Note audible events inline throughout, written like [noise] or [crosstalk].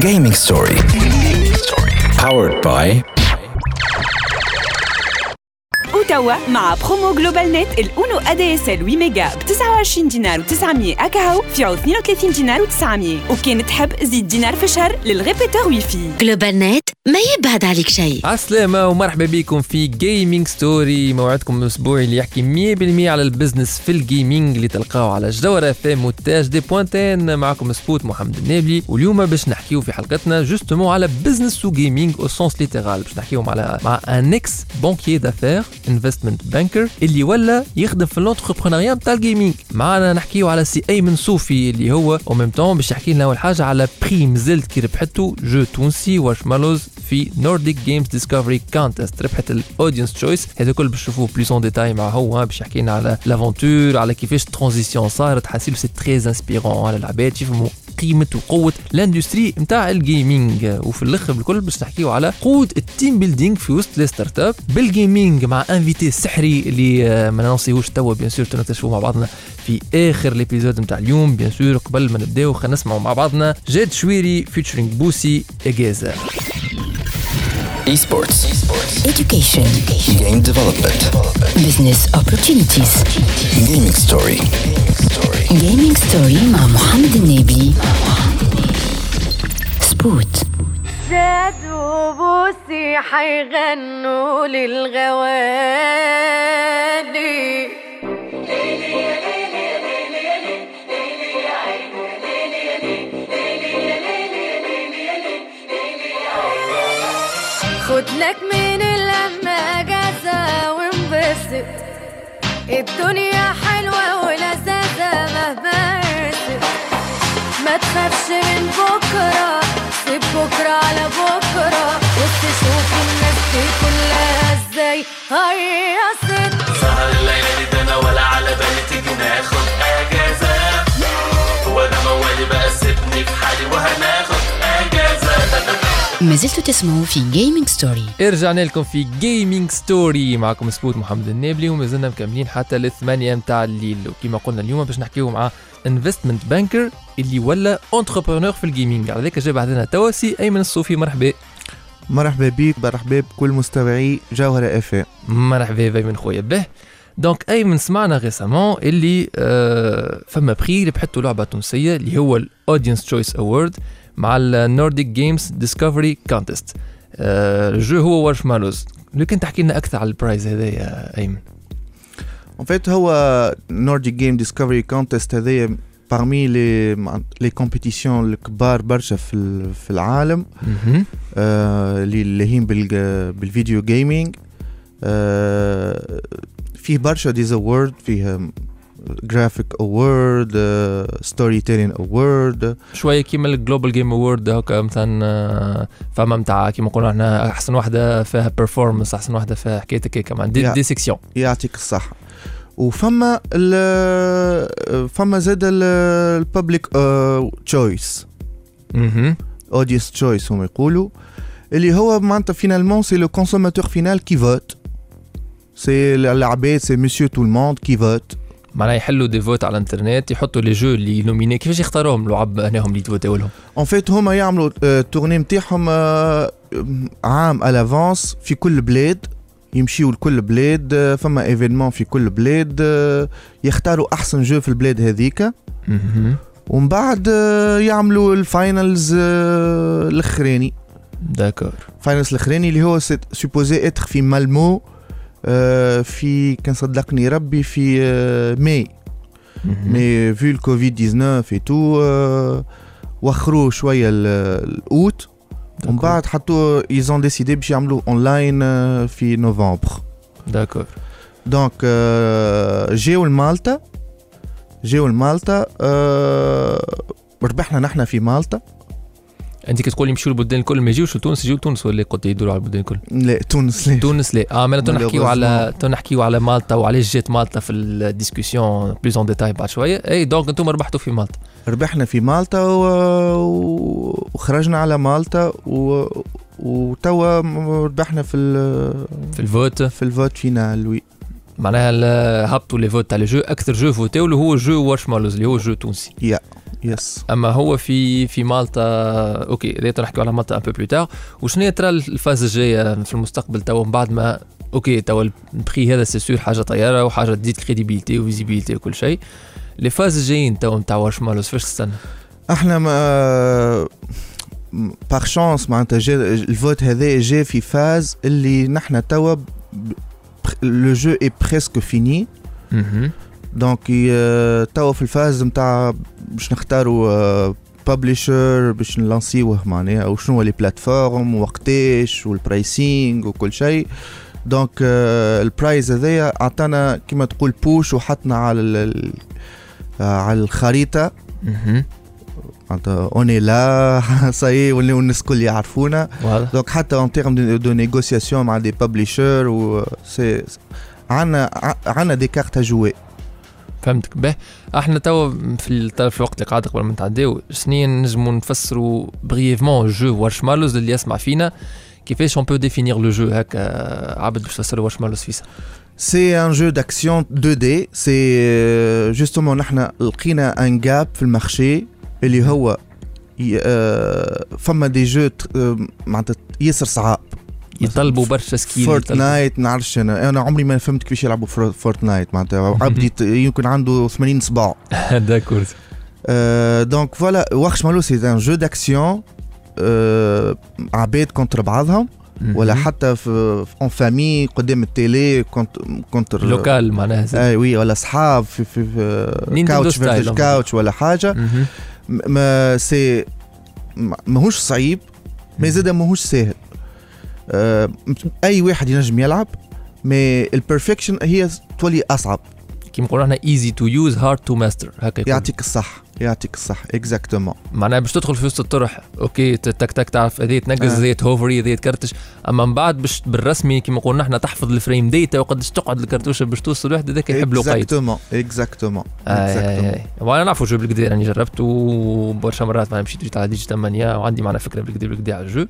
Gaming Story. Powered by وتوا مع برومو جلوبال نت الاونو ADSL 8 ميجا ب 29 دينار و900 اكاهو في عوض 32 دينار و900 وكان تحب زيد دينار في الشهر لل répéteur wifi جلوبال نت ما يبعد عليك شيء عسلامة ومرحبا بكم في Gaming Story موعدكم الاسبوعي اللي يحكي 100% على ال business في ال gaming اللي تلقاوه على جوهرة اف ام وتاج دي بوانتين معكم سبوت محمد النابلي واليوم باش نحكيو في حلقتنا justement على business و gaming au sens littéral باش نحكيو على مع un ex banquier d'affaires investment banker اللي ولا يخدم في ال entrepreneuriat نتاع ال gaming معنا نحكيو على سي أيمن صوفي اللي هو au même temps باش يحكي لنا أول حاجة على بريم زلت كي ربحته jeu تونسي Warshmallows في Nordic Games Discovery Contest ربحت ال Audience Choice هذا كل باش تشوفوه plus en détail مع هو باش يحكي لنا على l'aventure على كيفاش ال transition صارت. حاسيلو c'est très inspirant على العباد يفهموا قيمة وقوة ال industry نتاع ال gaming وفي الآخر بالكل باش نحكيو على قوة ال team building في وسط les startups بال gaming مع invité سحري اللي آه، ما ننسيهوش توا bien sûr نكتشفوه مع بعضنا في آخر l'épisode نتاع اليوم. Bien sûr قبل ما نبداو خلينا نسمعوا مع بعضنا جاد شويري featuring بوسي إجازة. Esports. education Game development. business opportunities Gaming Story. gaming story مع محمد النابلي سبوت جاد وبوسي حيغنوا للغوالي لك من اللمة أجازة وانبسط. الدنيا حلوة ولذاذة مهما رست ما تخافش من بكرة سيب بكرة على بكرة. وتشوف الناس دي كلها إزاي. هيصت سهر الليلة دي ده أنا ولا على بالي تيجي ناخد أجازة. هو أنا موالي بقى سيبني في ما زلتوا تسمعوا في Gaming Story رجعنا لكم في Gaming Story معكم سبوت محمد النابلي وما زلنا مكملين حتى للثمانية متاع الليل. وكما قلنا اليوم باش نحكيو مع investment banker اللي ولا entrepreneur في ال gaming على ذلك جاب عندنا توا سي أيمن الصوفي. مرحبا. مرحبا بيك مرحبا بكل مستمعي جوهرة اف مرحبا بيك أيمن خويا. به. donc أيمن سمعنا récemment اللي آه فما prix ربحته لعبه تونسيه اللي هو ال Audience Choice Award مع ال Nordic Games Discovery Contest ال jeu هو Warshmallows لو كان تحكي لنا أكثر على ال prize هذا يا أيمن؟ En fait هو Nordic Game Discovery Contest هذايا parmi les les compétitions الكبار برشا في في العالم. آه، اللي بال بال video gaming آه، فيه برشا des awards فيه graphic award storytelling award شوية كيما ال Global Game Award هكا مثلا آه، فما نتاع كيما نقولوا إحنا أحسن واحدة فيها performance أحسن واحدة فيها حكايتك هيك كمان دي, Yeah. des sections يعطيك الصحة. وفما ال فما زاد ال public choice. Audience choice هم يقولوا. اللي هو معناتها finalement c'est le consommateur final qui vote c'est العباد c'est monsieur tout le monde qui vote معناها يحلوا des votes على الانترنت يحطوا les jeux اللي nominés كيفاش يختاروهم؟ لعب هناهم اللي تفوتوا لهم. En fait هما يعملوا ال tournée نتاعهم آه، à l'avance في كل بلاد يمشيوا لكل بلاد آه، فما événement في كل بلاد آه، يختاروا أحسن jeu في البلاد هذيك. ومن بعد آه، يعملوا ال finals آه، الأخراني. D'accord finals الأخراني اللي هو supposé être في مالمو آه، في كان صدقني ربي في ماي. مي في الكوفيد 19 تو وخروه شوية ال- الاوت ومن. بعد حطوا ils ont décidé باش يعملوا اونلاين في نوفمبر d'accord donc جاو لمالطا جاو لمالطا ربحنا نحن في مالطا أنت كتقول يمشيو البلدان الكل ما يجيوش لتونس يجيو لتونس ولا قلت يدوروا على البلدان الكل؟ لا تونس لا. تونس لا. آه معناتها نحكيو على نحكيو على مالطا وعلاش جات مالطا في ال discussion plus en détail بعد شوية؟ إي donc أنتم ربحتوا في مالطا. ربحنا في مالطا و... وخرجنا على مالطا و... وتوا ربحنا في ال... في ال vote. في ال vote final oui. معناها هبطوا les votes تاع les jeux أكثر jeu فوتاو اللي هو jeu Warshmallows اللي هو jeu تونسي. Yeah. Yes أما هو في في مالطا OK هذا نحكيو على مالطا un peu plus tard وشنو ترى ال phase الجاية في المستقبل توا؟ من بعد ما OK توا ال prix هذا c'est sûr حاجة طيارة وحاجة تزيد crédibilité و visibilité وكل شيء. les phases الجايين توا نتاع Warshmallows فاش تستنى؟ إحنا par chance معناتها جا ال vote هذا جا في phase اللي نحنا توا le jeu est presque fini. Donc توا في ال phase نتاع باش نختاروا publisher باش نلانسيوه معناها أو شنو les plateformes وقتاش وال pricing وكل شيء donc ال prize هذايا عطانا كما تقول push وحطنا على على الخريطه. معناتها on est là ça y est ولاو الناس الكل يعرفونا donc حتى en termes de négociation مع des publishers و c'est عندنا عندنا des cartes جوي فهمتك. به إحنا توا في ال- في الوقت اللي قاعد قبل ما نتعداو سنين نجموا نفسروا brièvement jeu وارشمالوس اللي يسمع فينا. كيفاش on peut définir le jeu هكا عبد باش تفسروا وارشمالوس فيسع c'est un jeu d'action 2D c'est justement نحنا لقينا un gap في ال marché اللي هو آه، فما des jeux معناتها ياسر صعاب. يطلبوا برشا skill Fortnite نعرفش أنا. أنا عمري ما فهمت كيفاش يلعبوا Fort- Fortnite معناتها. [laughs] عبد يت- يمكن عنده 80 صباع. [laughs] d'accord donc voilà, Warshmallow c'est un jeu d'action euh, عباد contre بعضهم ولا حتى في en famille قدام ال télé contre local معناها. اي oui ولا أصحاب في في, في couch. couch ولا حاجة. mais c'est ما- ماهوش صعيب ما زاد ماهوش ساهل أي واحد ينجم يلعب mais ال perfection هي تولي أصعب. كيما نقولوا إحنا easy to use hard to master هكا. يعطيك الصح. يعطيك الصح exactement معناها باش تدخل في وسط الطرح OK تك تك تعرف هذه تنقز آه. هذه تهوفري هذه تكرتش أما من بعد باش بالرسمي كيما قلنا إحنا تحفظ ال frame data وقداش تقعد الكرتوشة باش توصل واحد هذاك يحب له guide exactement exactement وأنا نعرفوا jeu بالكدا راني جربت وبرشا مرات معناها مشيت جيت على ديجي 8 وعندي معنا فكرة بالكدا بالكدا على ال jeu.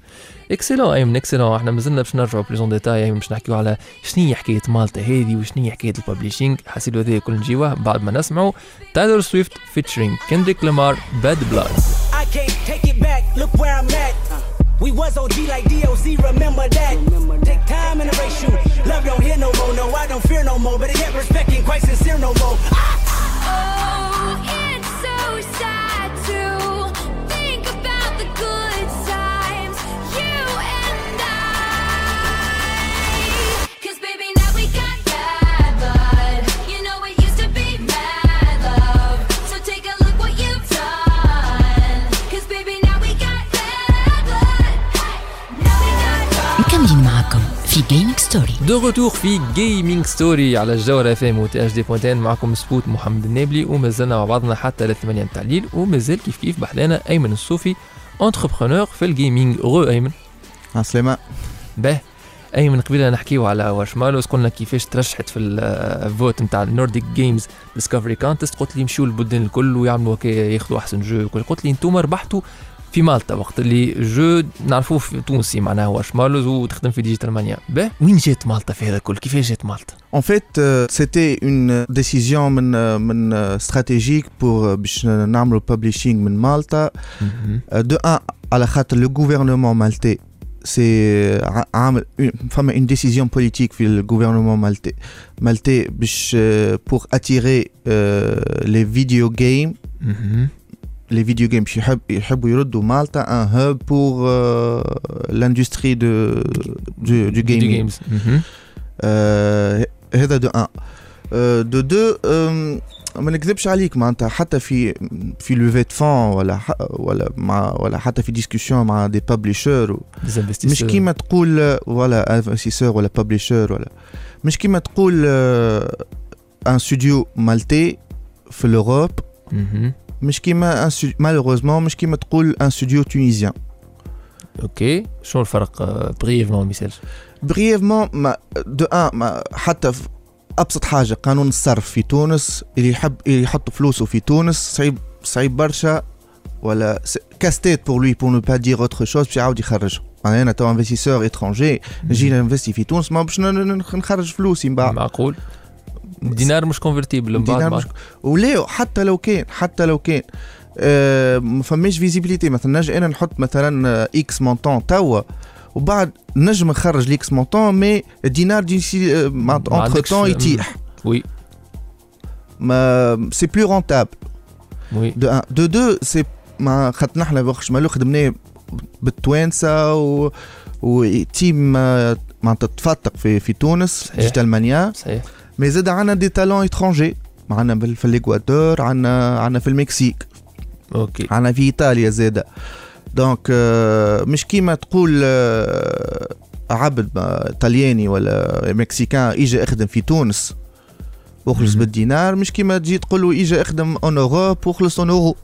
excellent أيمن excellent إحنا مازلنا باش نرجعوا plus en détail باش نحكيو على شنو هي حكاية مالطا هذه وشنو هي حكاية ال publishing حسيلو هذا كل نجيوه بعد ما نسمعوا. Taylor Swift featuring Kendrick Lamar, Bad Blood. I can't take it back, look where I'm at. We was OG like DOC, remember that. Take time and erase you. Love don't hear no more, no, I don't fear no more. But it quite sincere no more. Ah! Story de retour في Gaming Story على الجوهرة اف ام و THD point tn معكم سبوت محمد النابلي ومازلنا مع بعضنا حتى للثمانية متاع الليل ومازال كيف كيف بحذانا أيمن الصوفي entrepreneur في ال gaming غو أيمن. عسلامة به. أيمن قبيلة نحكيو على واشمالوس قلنا كيفاش ترشحت في ال vote نتاع ال Nordic Games Discovery Contest قلت لي يمشيو البلدان الكل ويعملوا هكا ياخذوا أحسن jeu. قلت لي أنتم ربحتوا في مالطا وقت اللي جو نعرفوه في تونسي معناها واشمالوس وتخدم في ديجيتال مانيا به وين جات مالطا في هذا الكل كيفاش جات مالطا En fait, euh, c'était une décision من euh, من euh, stratégique pour euh, باش نعملوا publishing من مالطا. Euh, De un, على خاطر le gouvernement maltais c'est ع- عامل une- فما une décision politique في le gouvernement maltais maltais باش euh, pour attirer euh, les video games مهم. Les video games باش يحب يحبوا يردوا مالطا un hub pour euh, l'industrie de du, du فيديو gaming. جيمز مهم. آه، هذا دو ان آه، دو دو آم، ما نكذبش عليك معناتها حتى في في لوفيت فون ولا ح- ولا مع ولا حتى في ديسكسيون مع دي بابليشور Des مش investisseurs. كيما تقول ولا انفستيسور ولا بابليشور ولا مش كيما تقول ان ستوديو مالتي في الاوروب مهم. مش كيما malheureusement مش كيما تقول un studio tunisien. OK شنو الفرق؟ brièvement مثال. brièvement mais de un mais حتى في أبسط حاجة قانون الصرف في تونس اللي يحب اللي يحط فلوسه في تونس صعيب صعيب برشا ولا casse-tête pour lui pour ne pas dire autre chose باش يعاود يخرجها أنا أنا تو investisseur étranger نجي ننفستي في تونس ما باش ن- ن- نخرج فلوسي من بعد. معقول؟ دينار مش convertible من بعد ما- مش- وليه؟ حتى لو كان حتى لو كان. آه، ما فماش visibilité مثلا نجي أنا نحط مثلا X montant توا وبعد نجم نخرج l'X montant mais الدينار d'ici معناتها ما entre-temps يطيح. oui. mais c'est plus rentable oui. de un de deux c'est mais خاطر نحنا وقت مالو خدمناه بالتوانسة و و team آه، معناتها تفتق في في تونس. Digital Mania. صحيح. mais زاد عندنا des talents étrangers عندنا في الإكوادور عندنا عندنا في المكسيك. OK عندنا في إيطاليا زاده donc آه، مش كيما تقول آه، عبد طلياني ولا مكسيكان اجى اخدم في تونس وخلص مهم. بالدينار. مش كيما تجي تقول له اجى اخدم en Europe وخلص en euro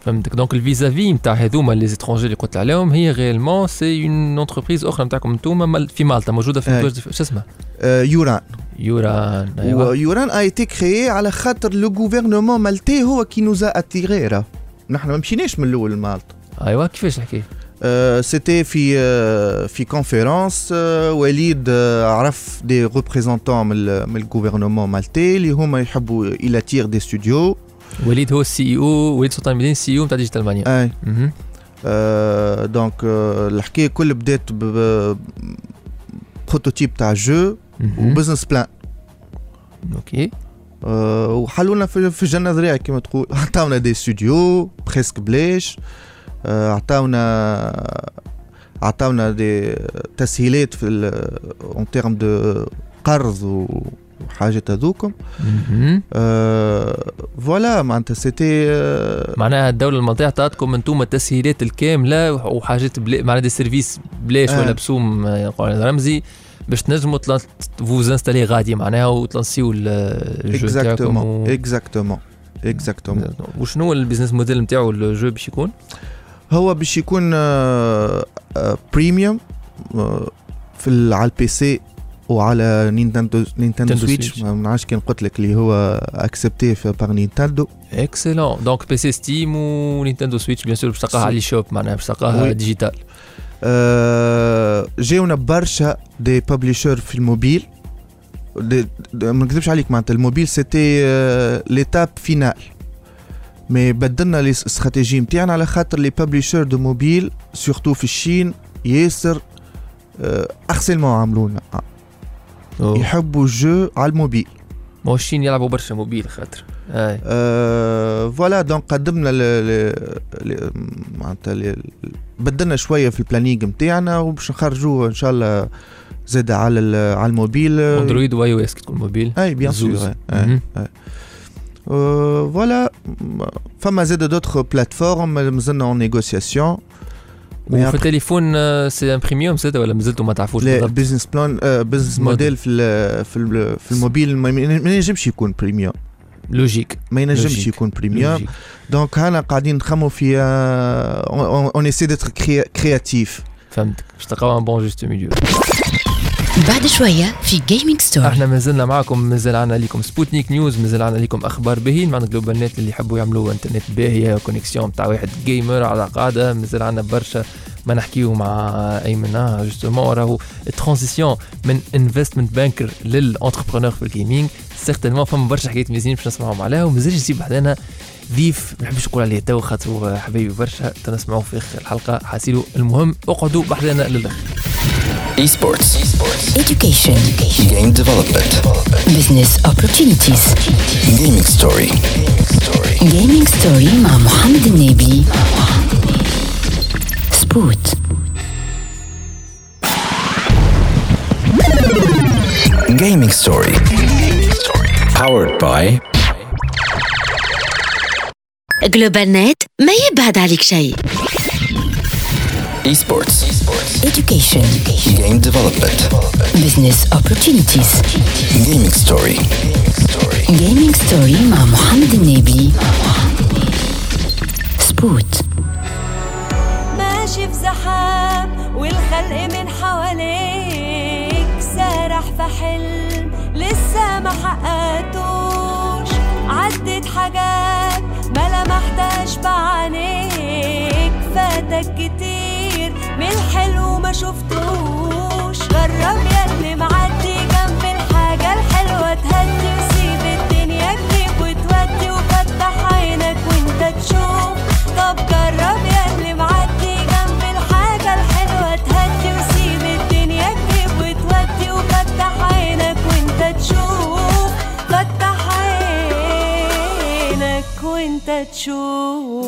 فهمتك. donc ال vis-à-vis نتاع هذوما les étrangers اللي قلت عليهم هي également c'est une entreprise أخرى نتاعكم انتوما في مالطا موجودة في. الدول شو اسمها؟ آه، يوران. يوران أيوه ويوران a été créé على خاطر le gouvernement maltais هو qui nous a attirés راه نحن ما مشيناش من الأول لمالطا أيوه كيفاش الحكاية c'était في في conférence وليد عرف des représentants من من ال gouvernement maltais اللي هما يحبوا attirer des studios وليد هو ال CEO وليد سلطان مدين ال CEO نتاع Digital Mania اي donc الحكاية كل بدات prototype تاع jeu. و business plan OK وحلونا في في الجنة ذريعة كما تقول. [laughs] عطاونا des studios presque بلاش. آه، عطاونا عطاونا des تسهيلات في en terme de قرض وحاجات هذوكم. مهم. آه، voilà معناتها c'était آه، معناها الدولة المالطيه عطاتكم أنتم التسهيلات الكاملة وحاجات بلا معناها des services بلاش آه. ولا بسوم رمزي. باش تنجموا vous installer غادي معناها وتلانسيو ال- ال jeu exactement. exactement exactement وشنو هو ال business model نتاعو ال jeu باش يكون؟ هو باش يكون آه، premium في ال- على ال PC وعلى Nintendo Nintendo Switch. ما نعرفش كان قلت لك اللي هو accepté par Nintendo excellent donc PC Steam و Nintendo Switch bien sûr باش تلقاها. على shop معناها باش تلقاها. digital آه، جاونا برشا des publishers في الموبيل. ما نكذبش عليك معناتها ال mobile c'était l'étape finale mais بدلنا les stratégies نتاعنا على خاطر les publishers de mobile surtout في ال Chine ياسر harcèlement عملونا. أوه. يحبوا ال jeu على الموبيل. ما هو ال Chine يلعبوا برشا موبيل خاطر. آه، voilà donc قدمنا ل ل ل- معناتها بدلنا شوية في ال planning نتاعنا وباش نخرجوه إن شاء الله زاد على ال- على ال mobile. Android و iOS كي تكون موبيل. أي bien. sûr مهم. voilà فما زاد d'autres plateformes مازلنا en négociation وفي التليفون c'est un premium زاد ولا مازلتوا ما تعرفوش لا بالضبط؟ ال business plan business model في ال في ال في الموبيل ما ينجمش يكون premium logique ما ينجمش. يكون premium. donc هنا قاعدين نخمو في on essaie d'être créatifs فهمتك باش تلقاو un bon juste milieu بعد شوية في Gaming Story أحنا مازلنا معكم مازال عنا ليكم Sputnik News مازال عنا ليكم أخبار باهين معنا GlobalNet اللي يحبوا يعملوا انترنت باهيه connexion تاع واحد gamer على قاعدة مازال عنا برشا ما نحكيو مع ايمن آه justement راهو ال transition من investment banker لل entrepreneur في ال gaming certainement فما برشا حكايات مزيانين باش نسمعهم عليها ومازال يجيب بعدنا ضيف ما نحبش نقول عليه تو خاطر حبيبي برشا تنسمعوا في اخر الحلقة حاسيلو المهم اقعدوا بحذانا للاخر Esports. education Game development. business opportunities Gaming story. gaming story مع محمد النابلي سبوت Gaming story. Powered by جلوبال نت ما يبعد عليك شيء Esports. education Game development. business opportunities Gaming story. gaming story مع محمد النبي سبوت ماشي في زحام والخلق من حواليك سارح في حلم لسه ما حققتوش. عدت حاجات ما لمحتهاش بعينيك. فاتك كتير تشوف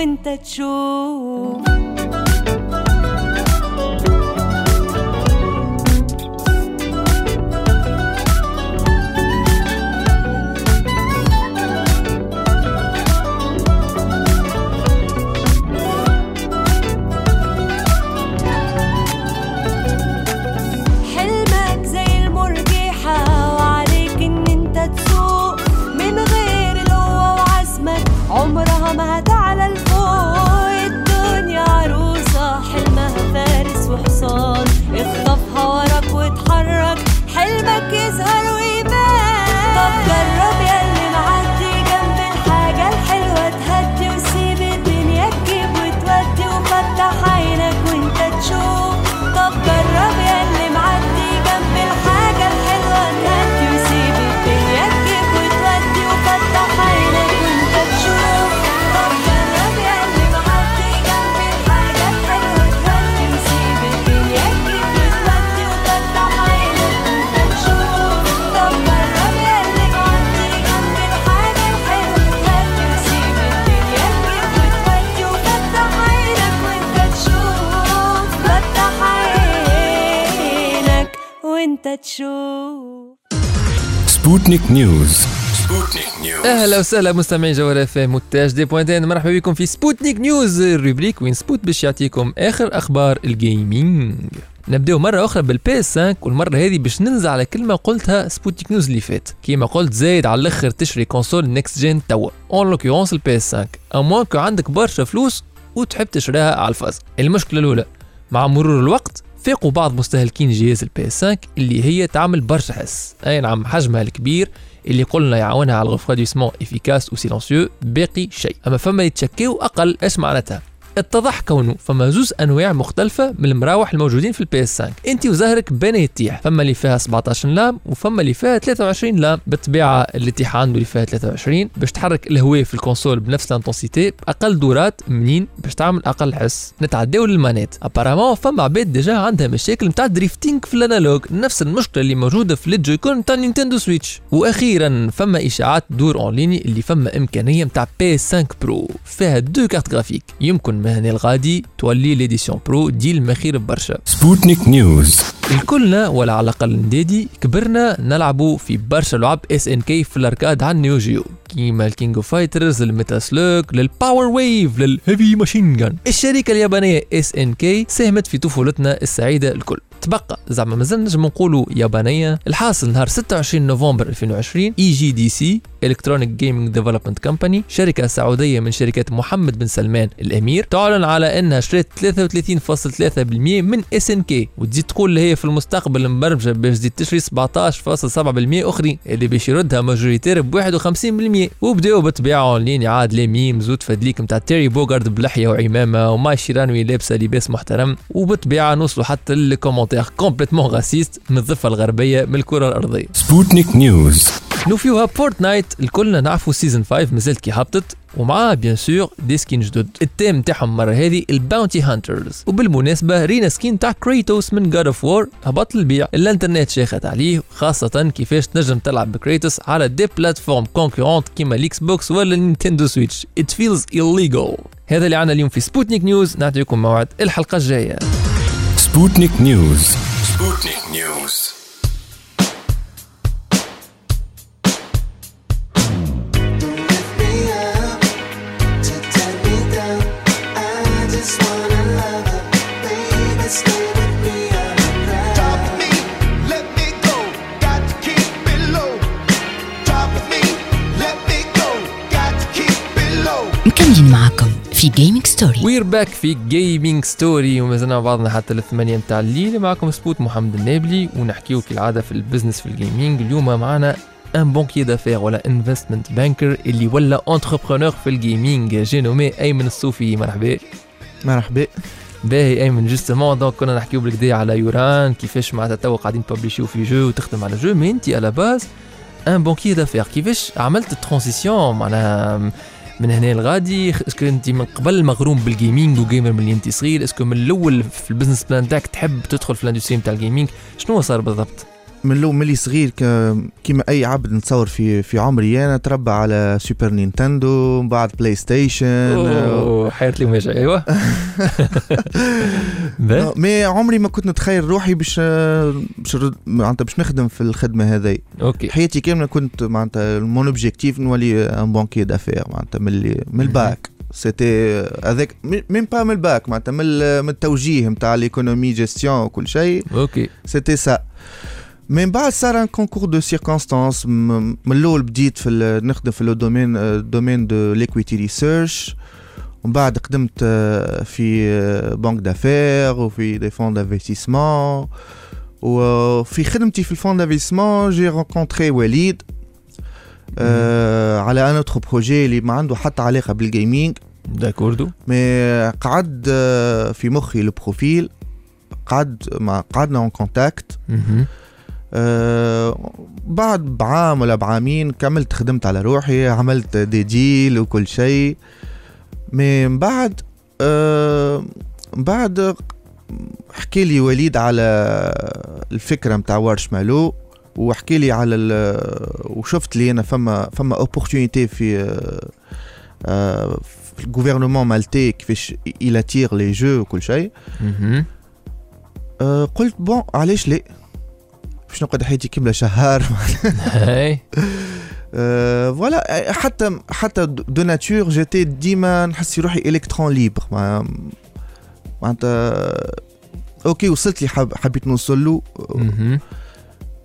وانت تشوف. Sputnik News أهلا وسهلا مستمعين جوهر FM وتاج دي بوينتين مرحبا بكم في Sputnik News ال rubrique وين سبوت باش يعطيكم آخر أخبار ال gaming نبداو مرة أخرى بال PS 5 والمرة هذه باش ننزل على كلمة قلتها Sputnik News اللي فات. كيما قلت زايد على الآخر تشري console next gen توا. en l'occurrence ال PS 5 à moins que عندك برشا فلوس وتحب تشريها على الفاز. المشكلة الأولى مع مرور الوقت فاقوا بعض مستهلكين جهاز ال PS 5 اللي هي تعمل برشا حس. أي نعم حجمها الكبير اللي قلنا يعاونها على ال refroidissement efficace و silencieux باقي شيء. أما فما اللي تشكيو أقل إيش معناتها؟ اتضح كونه فما زوز أنواع مختلفة من المراوح الموجودين في ال PS 5 أنت وزهرك بين يتيح. فما اللي فيها 17 lames وفما اللي فيها 23 لام. بالطبيعة اللي تيح عنده اللي فيها 23 باش تحرك الهواء في ال console بنفس ال intensité باقل دورات منين؟ باش تعمل أقل حس. نتعداو لل manettes apparemment فما عباد déjà عندها مشاكل نتاع drifting في ال analogue نفس المشكلة اللي موجودة في ال Joy-Con نتاع Nintendo Switch وأخيرا فما إشاعات تدور en ligne اللي فما إمكانية نتاع PS 5 Pro فيها deux cartes graphiques يمكن هنا الغادي تولي l'édition pro deal المخير برشا. Sputnik News الكلنا ولا على الأقل ندادي كبرنا نلعبوا في برشا لعب SNK في ال arcade على ال Neo Geo. كيما الكينج اوف فايترز الميتا سلوك للباور ويف للهيفي ماشين جان الشركة اليابانية SNK ساهمت في طفولتنا السعيدة الكل. تبقى. زعما مازال نجم نقولوا يابانية. الحاصل نهار 26 نوفمبر 2020 EGDC Electronic Gaming Development Company شركة سعودية من شركات محمد بن سلمان الأمير. تعلن على أنها شريت 33.3% من SNK. وتزيد تقول هي في المستقبل مبرمجة باش تزيد تشري 17.7% أخرين اللي باش يردها majoritaire ب 51% وبداو بالطبيعه en ligne عاد les memes وتفدليك نتاع Terry Bogard بلحية وعمامة و Mai Shiranui لابسة لباس محترم. وبالطبيعه نوصلوا حتى لل commentaires complètement racistes من الضفة الغربية من الكرة الأرضية. Sputnik News نوفيوها Fortnite الكلنا نعرفوا season 5 مازالت كي هبطت ومعاها bien sûr des skins جدد. ال thème نتاعهم المره هذه ال bounty hunters وبالمناسبة رينا skin تاع Kratos من God of War هبط للبيع. الانترنت شاخت عليه خاصة كيفاش تنجم تلعب ب Kratos على des plateformes concurrentes كيما ال Xbox ولا Nintendo Switch. it feels illegal. هذا اللي عنا اليوم في Sputnik News نعطيكم موعد الحلقة الجاية. سبوتنيك نيوز سبوتنيك نيوز في Gaming Story we're back في Gaming Story ومازلنا مع بعضنا حتى الثمانية متاع الليل. معكم سبوت محمد النابلي ونحكيو كالعادة في ال business في ال gaming اليوم معنا un banquier d'affaires ولا investment banker اللي ولا entrepreneur في ال gaming j'ai nommé ايمن الصوفي مرحبا. مرحبا. باهي ايمن justement donc كنا نحكيو بالكدا على يوران كيفاش معناتها توا قاعدين تببليشيو في jeu وتخدم على jeu. mais أنت à la base un banquier d'affaires كيفاش عملت ال transition معناها من هنا لغادي est-ce que انت من قبل مغروم بال gaming و gamer من اللي انت صغير est-ce que من الأول في ال business plan تاعك تحب تدخل في ال industry نتاع ال gaming شنو صار بالضبط؟ من لو ملي صغير كيما أي عبد نتصور في في عمري. أنا تربى على Super Nintendo من بعد PlayStation حيرت لي مواجهه أيوه. [laughs] mais عمري ما كنت نتخيل روحي باش باش معناتها باش نخدم في الخدمة هذي أوكي. حياتي كاملة كنت معناتها mon objectif نولي un banquier d'affaires معناتها من من ال bac. c'était هذاك même pas من الباك معناتها من التوجيه نتاع l'économie gestion وكل شيء. أوكي. c'était ça من بعد صار un concours de circonstances من الأول بديت في نخدم في le domaine domaine de l'equity research ومن بعد قدمت آه، في آه، banque d'affaires وفي des fonds d'investissement وفي خدمتي في ال fonds d'investissement j'ai rencontré وليد آه على un autre projet اللي ما عنده حتى علاقة بال gaming d'accord mais قعد آه، في مخي ال profil قعد مع قعدنا en contact آه بعد بعام ولا بعامين كملت خدمت على روحي عملت des deals وكل شيء. من بعد من بعد حكي لي وليد على الفكرة نتاع Warshmallows وحكي لي على وشفت لي أنا فما فما opportunité في آه، آه، في ال gouvernement maltais كيفاش يattirer les jeux وكل شيء. آه، قلت bon علاش لا؟ باش نقعد حياتي كامله شهر؟ [laughs] هاي. [laughs] آه، voilà حتى حتى de nature j'étais ديما نحس روحي électron libre مع- معناتها أوكي وصلت لي حب حبيت نوصل له. مهم.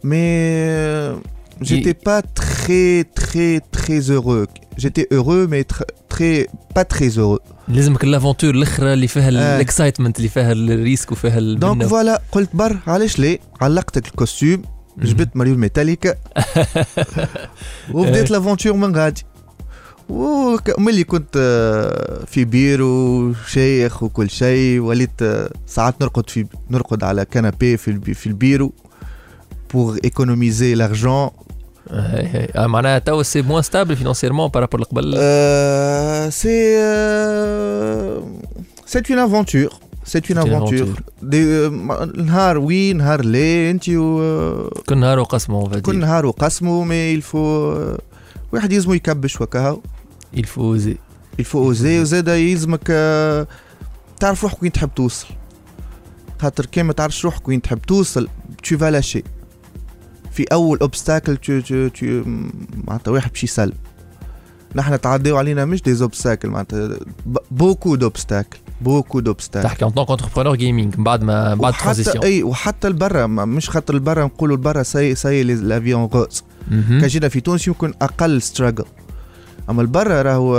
mais j'étais pas très très très heureux. J'étais heureux mais tr- très pas très heureux لازمك ال aventure الأخرى اللي فيها آه. ال excitement اللي فيها ال risque وفيها donc. voilà قلت بر علاش ليه علقت ال costume. جبت ماريو ميتاليكا [laughs] وبديت l'aventure من غادي وملي كنت آه، في بيرو شيخ وكل شيء وليت آه، ساعات نرقد في نرقد على canapé في البي في ال bureau pour économiser l'argent آه، معناها tout c'est moins stable financièrement par rapport قبل Euh, c'est euh, c'est une aventure. C'est une C'est une aventure. aventure. دي نهار وي نهار لا انت و كل نهار وقسمه on va كل dire. نهار وقسمه mais il faut واحد يلزمو يكبش وكاهو il faut oser. il faut oser وزاد يلزمك آه، تعرف روحك وين تحب توصل خاطر كان ما تعرفش روحك وين تحب توصل tu vas lâcher. في أول obstacle tu tu tu معناتها واحد باش يسلم نحن تعداو علينا مش des obstacles معناتها beaucoup d'obstacles beaucoup d'obstacles تحكي en tant qu'entrepreneur gaming بعد ما بعد transition أي وحتى البرا مش خاطر البرا نقولوا البرا c'est c'est la vie en rose كان جينا في تونس يمكن أقل struggle أما البرا راهو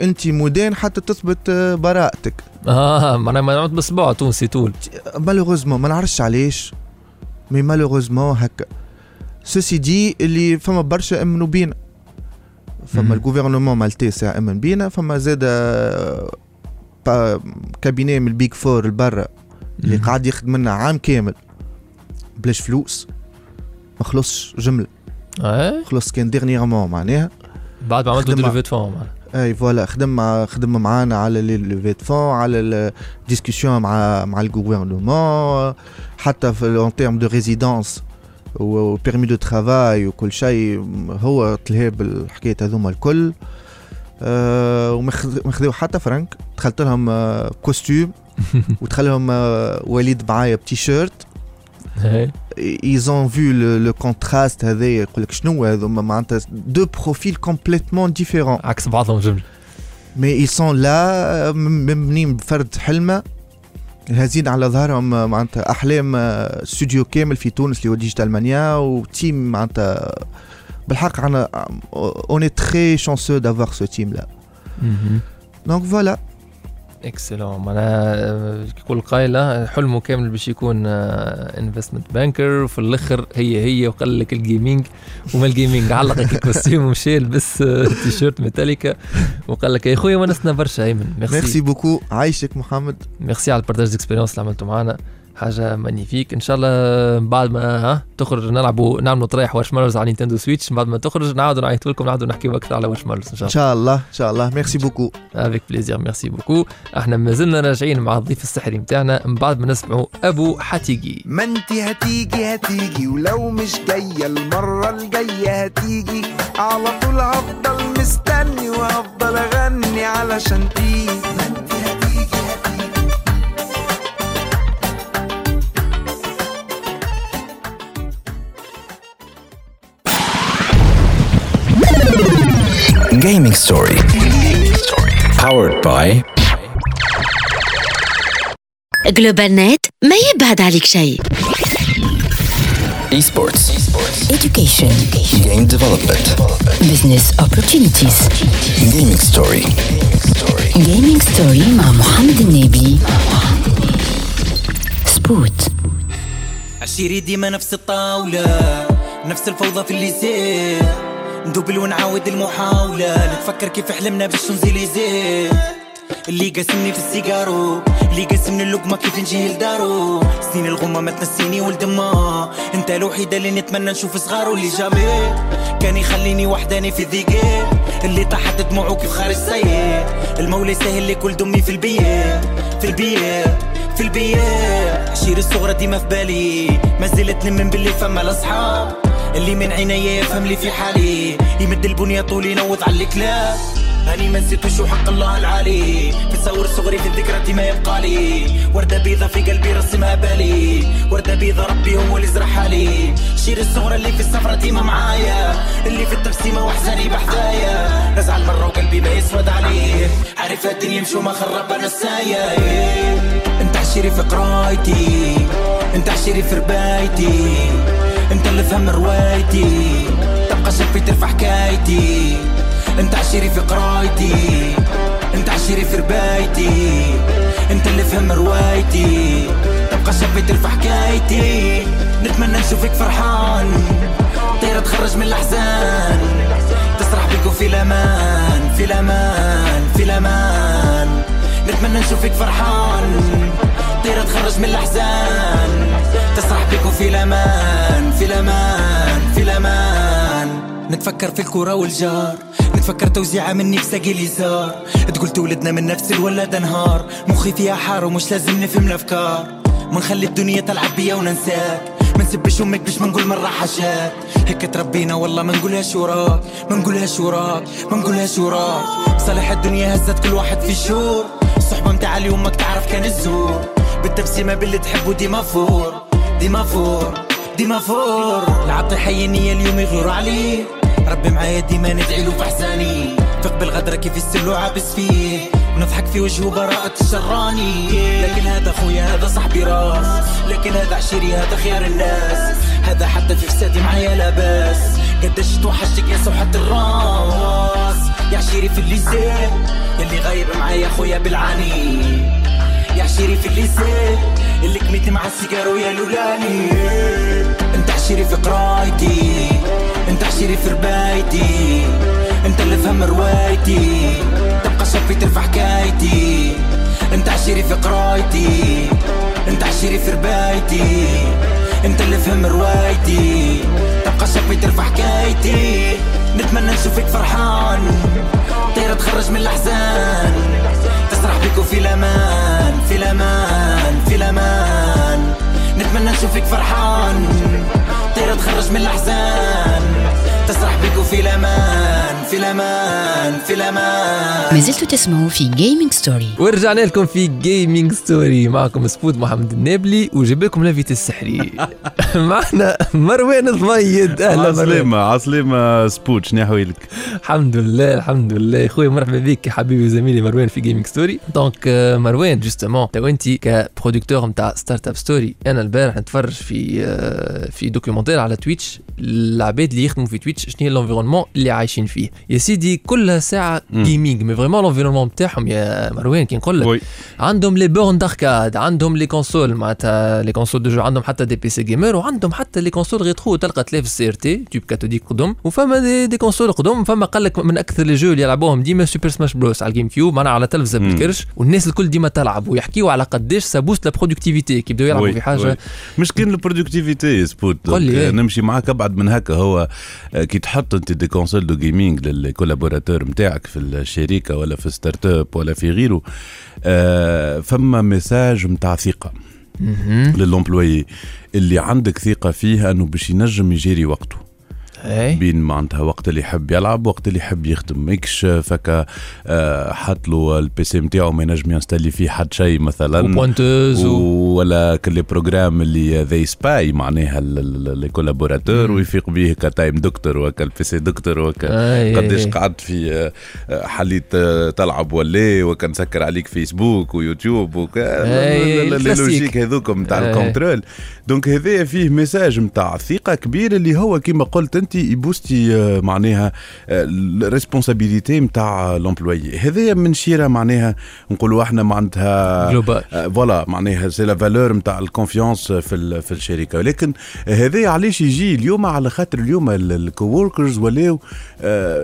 أنت مدان حتى تثبت آه، براءتك. آه معناها ما نعود بصباع تونسي طول. malheureusement ما نعرفش علاش. mais malheureusement هكا. ceci dit اللي فما برشا امنوا بينا. فما ال gouvernement maltais امن بينا فما زاد cabinet من ال Big Four البرا اللي. قاعد يخدم لنا عام كامل بلاش فلوس ما خلصش جمله. خلص كان dernièrement معناها بعد ما عملتوا خدم des levées de fonds et voilà خدم مع خدم معانا على les levées de fonds على ال discussions مع مع ال gouvernement حتى في en termes de résidence و permis de travail وكل شيء هو تلهي بالحكاية هذوما الكل. أه وما خذ- ما خذاو حتى فرنك دخلت لهم آه، costume [laughs] ودخل لهم آه، وليد معايا بتيشيرت. ils ont vu le, le contraste هذا يقول لك شنو هذوما معناتها deux profils complètement différents عكس بعضهم جمله mais ils sont là مبنيين بفرد حلمة. هازين على ظهرهم معناتها أحلام استوديو كامل في تونس اللي هو Digital Mania و team معناتها بالحق عنا on est très chanceux d'avoir ce team là. donc voilà excellent معناها آه، كل قايلة حلمه كامل باش يكون investment banker وفي الآخر هي هي وقال لك ال gaming وما ال gaming علق ال costume ومشى لبس آه، t-shirt Metallica وقال لك يا خويا ونسنا برشا أيمن. merci beaucoup عايشك محمد. ميرسي على ال partage d'expérience اللي عملته معنا. حاجة magnifique. إن شاء الله بعد ما ها تخرج نلعبوا نعملوا طريح Warshmallows على Nintendo Switch. بعد ما تخرج نعاودوا نعيط لكم نعاودوا نحكيو أكثر على Warshmallows إن شاء إن الله شاء الله إن شاء الله. merci beaucoup avec plaisir merci beaucoup إحنا مازلنا راجعين مع الضيف السحري نتاعنا من بعد ما نسمعوا أبو حتيجي. ما أنت هتيجي هتيجي. ولو مش جاية المرة الجاية هتيجي. على طول هفضل مستني وهفضل أغني علشان تيجي. Gaming Story. Powered by GlobalNet ما يبعد عليك شيء Esports. Education. Game Development. Business opportunities. Gaming Story. Gaming Story مع محمد النبي. spot. عشيري ديما نفس الطاولة نفس الفوضى في ال lycée ندوبل ونعاود المحاولة. نتفكر كيف حلمنا باش نزيل يزيد اللي قاسمني في السيجارو اللي قاسمني اللقمة كيف نجي لدارو. سنين الغمة ما تنسيني ولد انت الوحيدة اللي نتمنى نشوف صغارو اللي جامي. كان يخليني وحداني في الضيقة اللي طاحت دموعه كيف خارج سيء المولى يسهل لي كل دمي في البيت في البيت في البيت عشير الصغرى ديما في بالي. ما زلت نمن باللي فما الأصحاب. اللي من عينيا يفهم لي في حالي. يمد البنية طول ينوض على الكلاب. هاني ما نسيتوش وحق الله العالي. في تصور صغري في الذكرى ديما يبقى لي. وردة بيضة في قلبي رسمها بالي. وردة بيضة ربي هو اللي زرعها لي. شير الصغرى اللي في السفرة ديما معايا. اللي في التبسيمة وحزاني بحذايا. نزعل مرة وقلبي ما يسود عليه عارف الدنيا مشو ما خرب أنا السايا انت عشيري في قرايتي. انت عشيري في ربايتي. انت اللي فهم روايتي. تبقى شفي ترفع حكايتي. انت عشيري في قرايتي. انت عشيري في ربايتي. انت اللي فهم روايتي. تبقى شفي ترفع حكايتي. نتمنى نشوفك فرحان. طيرة تخرج من الأحزان. تسرح بيكو في الأمان. في الأمان. في الأمان. نتمنى نشوفك فرحان. طيرة تخرج من الأحزان. تسرح بيكو في الأمان في الأمان في الأمان. نتفكر في الكرة والجار نتفكر توزيعة مني بساقي اليسار تقول تولدنا من نفس الولد نهار مخي فيها حار ومش لازم نفهم الأفكار. ما نخلي الدنيا تلعب بيا وننساك. ما نسبش أمك باش ما نقول مرة حاجات هيك تربينا والله ما نقولهاش وراك ما نقولهاش وراك ما نقولهاش وراك. بصالح الدنيا هزت كل واحد في الشور الصحبة متاع اللي أمك تعرف كان الزور. بالتبسيمة باللي تحبه ديما فور. ديما فور ديما فور. العبد يحييني اليوم يغير عليه. ربي معايا ديما ندعي له في أحزاني. فق بالغدرة كيف السلو عابس فيه. ونضحك في وجهه براءة الشراني. لكن هذا خويا هذا صاحبي راس. لكن هذا عشيري هذا خيار الناس. هذا حتى في فسادي معايا لاباس قداش توحشتك يا سوحة الراس. يا عشيري في الليسيه يلي غايب معايا خويا بالعاني. يا عشيري في الليسيه اللي كميت مع السيجار ويا لولاني. انت عشيري في قرايتي انت عشيري في ربايتي انت اللي فهم روايتي. تبقى شافي ترفع حكايتي. انت عشيري في قرايتي انت عشيري في ربايتي. انت اللي فهم روايتي. شافي ترفع حكايتي. نتمنى نشوفك فرحان. طيرة تخرج من الأحزان. تسرح بيكو في الأمان في الأمان في الأمان. نتمنى نشوفك فرحان. طيرة تخرج من الأحزان. في الامان في الامان ما زلتوا تسمعوا في Gaming Story ورجعنا لكم في Gaming Story معكم سبوت محمد النابلي وجيب لكم لافيت السحري. [laughs] معنا مروان الضميد أهلا مروان. عسلامة عسلامة سبوت شنو احوالك؟ الحمد لله الحمد لله. خويا مرحبا بك يا حبيبي وزميلي مروان في Gaming Story donc مروان justement تو انت ك producteur نتاع Startup Story أنا البارح نتفرج في آه، في documentaire على Twitch العباد اللي يخدموا في Twitch شنو هي ال environnement اللي عايشين فيه. يا سيدي كلها ساعة. gaming mais vraiment l'environnement نتاعهم يا مروان كي نقول لك. عندهم les bornes d'arcade عندهم les consoles معناتها les consoles de jeu عندهم حتى des PC gamer وعندهم حتى les consoles rétro تلقى تلاقي في ال CRT tube cathodique قدم وفما des, des consoles قدم. فما قال لك من أكثر les jeux اللي يلعبوهم ديما Super Smash Bros على ال GameCube معناها على تلفزه. بالكرش والناس الكل ديما تلعب ويحكيو على قداش ça booste la productivité كي يبداو يلعبوا في حاجة. oui. مش كان ال productivité سبوت. نمشي معاك أبعد من هكا. هو آه، كي تحط أنت des consoles de gaming لل collaborateur نتاعك في الشركة ولا في startup ولا في غيره. آه، فما message نتاع ثقة. لل employé اللي عندك ثقة فيه إنه باش ينجم يجيري وقته. بين معناتها وقت اللي يحب يلعب وقت اللي يحب يخدم ماكش فكا آه، حط له ال PC نتاعو ما ينجم ينستلي فيه حد شيء مثلا و pointeuse و... ولا كل programme اللي they spy معناها les collaborateurs. ويفيق به ك Time Doctor وكا ال PC Doctor وكا أي قديش أي. قعدت في آه، حليت آه، تلعب ولا وكان سكر عليك فيسبوك ويوتيوب وكا أي،. logique هذوك نتاع أي. ال contrôle donc هذايا فيه message نتاع ثقة كبير اللي هو كيما قلت أنت يبوستي آه، معناها ال responsabilité نتاع l'employé. هذايا من شيرة معناها نقولوا إحنا معناتها global آه، voilà معناها c'est la valeur نتاع ال confiance في في الشركة. ولكن هذا علاش يجي اليوم على خاطر اليوم ال co-workers ولاو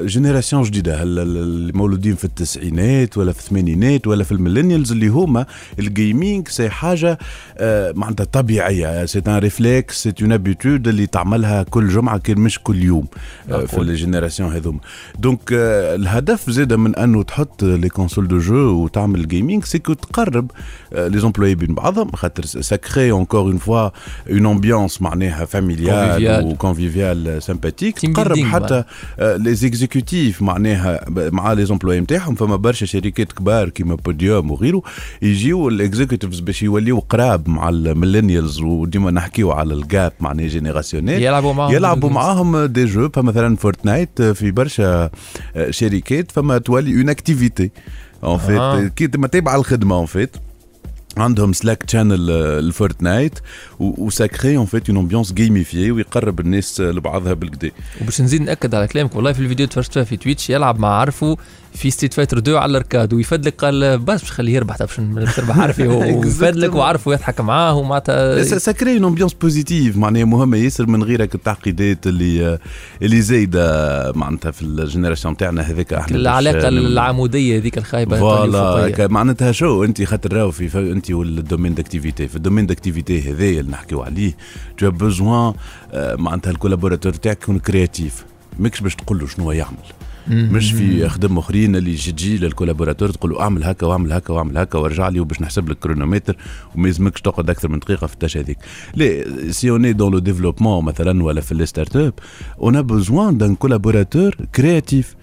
génération جديدة. هل- ال- اللي مولودين في التسعينات ولا في الثمانينات ولا في ال millennials اللي هما ال gaming c'est حاجة آه، معناتها طبيعية. c'est un réflexe c'est une habitude اللي تعملها كل جمعة كان مش كل يوم آه، في معقول. ال génération هذوما. donc آه، الهدف زاد من أنه تحط les consoles de jeu وتعمل ال gaming c'est que تقرب les employés بين بعضهم خاطر ça crée encore une fois une ambiance معناها familiale. و conviviale sympathique تقرب حتى les exécutifs معناها مع les employés نتاعهم فما برشا شركات كبار كيما بوديوم وغيره يجيو ال executives باش يوليو قراب مع ال millennials وديما نحكيو على ال gap معناها générationnel يلعبوا معاهم يلعبوا معاهم des jeux فمثلا Fortnite في برشا شركات فما تولي une activité en. fait كيما تابع الخدمه en fait عندهم Slack channel ال Fortnite و ça crée en fait une ambiance gamifiée ويقرب الناس لبعضها بالكدا وباش نزيد نأكد على كلامك والله في الفيديو تفرجت فيها في Twitch يلعب مع عرفه في Street Fighter 2 على ال arcade ويفدلك قال بس باش خليه يربح باش تربح عرفي ويفدلك وعرفه يضحك معاه ومعناتها ça crée une ambiance positive معناها مهمة ياسر من غيرك التعقيدات اللي اللي زايدة معناتها في ال génération تاعنا هذاك إحنا العلاقة العمودية هذيك الخايبة voilà معناتها شو أنت خاطر راهو في أنت وال domaine d'activité في ال domaine d'activité هذايا اللي نحكيو عليه t'as besoin معناتها ال collaborateur تاعك يكون créatif ماكش باش تقول له شنو يعمل. مش في خدم أخرين اللي يجي تجي لل collaborateur تقول له أعمل هكا وأعمل هكا وأعمل هكا وارجع لي وباش نحسب لك chronomètre وما يلزمكش تقعد أكثر من دقيقة في ال tâche هذيك. là si on est dans le développement مثلا ولا في les startups on a besoin d'un collaborateur créatif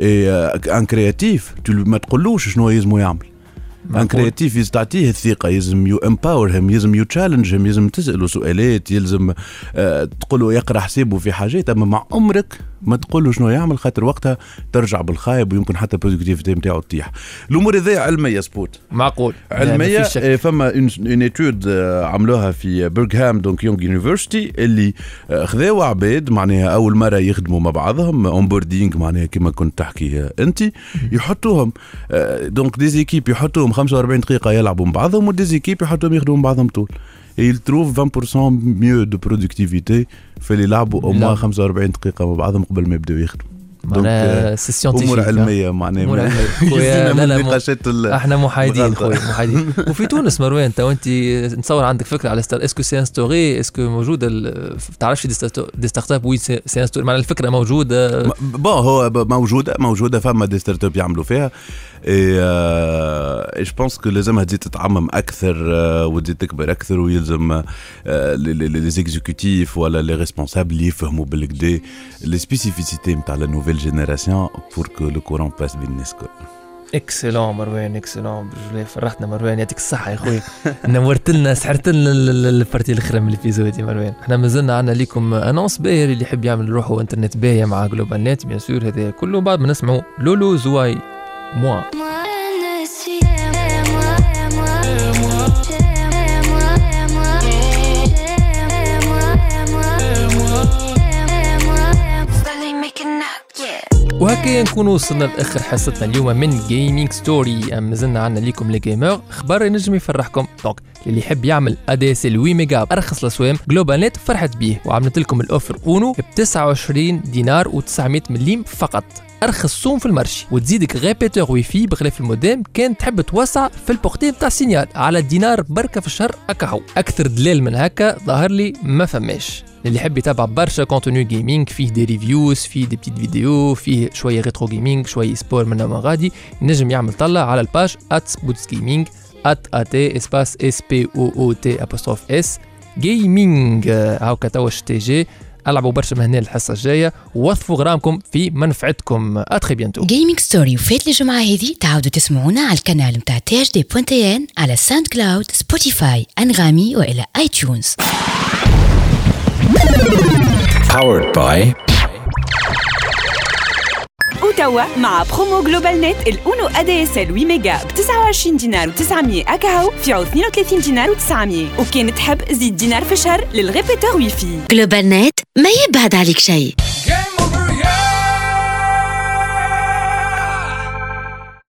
un créatif ما تقولوش شنو يلزمو يعمل. un. créatif يلزم تعطيه الثقة يلزم you empower him يلزم you challenge him يلزم تسأله سؤالات يلزم آه تقول له يقرأ حسابه في حاجات أما مع عمرك ما تقول له شنو يعمل خاطر وقتها ترجع بالخايب ويمكن حتى ال productivité نتاعو تطيح. الأمور هذه علمية سبوت. معقول. علمية. آه، فما une étude عملوها في Brigham donc Young University اللي آه، خذاو عباد معناها أول مرة يخدموا مع بعضهم onboarding معناها كما كنت تحكي آه، أنت يحطوهم آه، donc des équipes يحطوهم 45 دقيقة يلعبوا مع بعضهم و des équipes يحطوهم يخدموا مع بعضهم طول. Et ils trouvent 20% mieux de productivité في اللي يلعبوا أو يلعبوا. moins 45 دقيقة مع بعضهم قبل ما يبداو يخدموا معناها c'est scientifique امور علميه معناها امور علميه لا لا إحنا محايدين. خويا محايدين. [laughs] وفي تونس مروان انت وانت نتصور عندك فكرة على ستار اسكو سي ان ستوري اسكو موجوده ال- تعرفش دي ستارت- اب وي سي سي ان ستوري معناها الفكرة موجودة. بون هو موجودة موجودة فما دي ستارت اب يعملوا فيها. اي جو بونس كو لازمها تزيد تتعمم أكثر آه، وتزيد تكبر أكثر ويلزم لي زيكزيكوتيف ولا لي ريسبونسابل يفهموا بالكدا. لي سبيسيفيسيتي نتاع لا نوفيل جينيراسيون pour que le courant passe بين الناس الكل excellent مروان excellent بالله فرحتنا مروان يعطيك الصحة يا خويا؟ [laughs] نورت لنا سحرت لنا ال- ال- ال partie الاخرى من ال épisode يا مروان. إحنا مازلنا عندنا ليكم annonce باهر اللي يحب يعمل روحه انترنت باهيه مع GlobalNet bien sûr هذا كله. بعد ما نسمعوا لولو زواي موا. وهكا نكون وصلنا لآخر حصتنا اليوم من Gaming Story مازلنا عندنا ليكم les gamers خبر ينجم يفرحكم. donc اللي يحب يعمل ADSL 8 ميجا أرخص الاسوام GlobalNet فرحت بيه. وعملت لكم ال offre Uno ب 29 دينار و900 مليم فقط. أرخص صوم في ال marché وتزيدك répéteur Wi-Fi بخلاف ال modem كان تحب توسع في ال portée نتاع ال signal على دينار بركة في الشهر هكا هو أكثر دلال من هكا ظهر لي ما فماش. اللي يحب يتابع برشا contenu gaming فيه des reviews فيه des petites vidéos فيه شوية retro gaming شوية esport من غادي ينجم يعمل طلع على ال page at Spoot's Gaming at at espace S P O O T apostrophe S Gaming هاكا توا تي جي. العبوا برشا من هنا الحصه الجاية. ووظفوا غرامكم في منفعتكم. à très bientôt Gaming Story وفات الجمعة هذه تعاودوا تسمعونا على القناة متاع THD point TN على SoundCloud Spotify Anghami والى iTunes Powered by وتوا مع promo GlobalNet ال Uno ADSL 8 ميجا ب 29 دينار و900 اكاهو في عوض 32 دينار و900 وكان تحب زيد دينار في الشهر لل répéteur Wi-Fi GlobalNet ما يبعد عليك شيء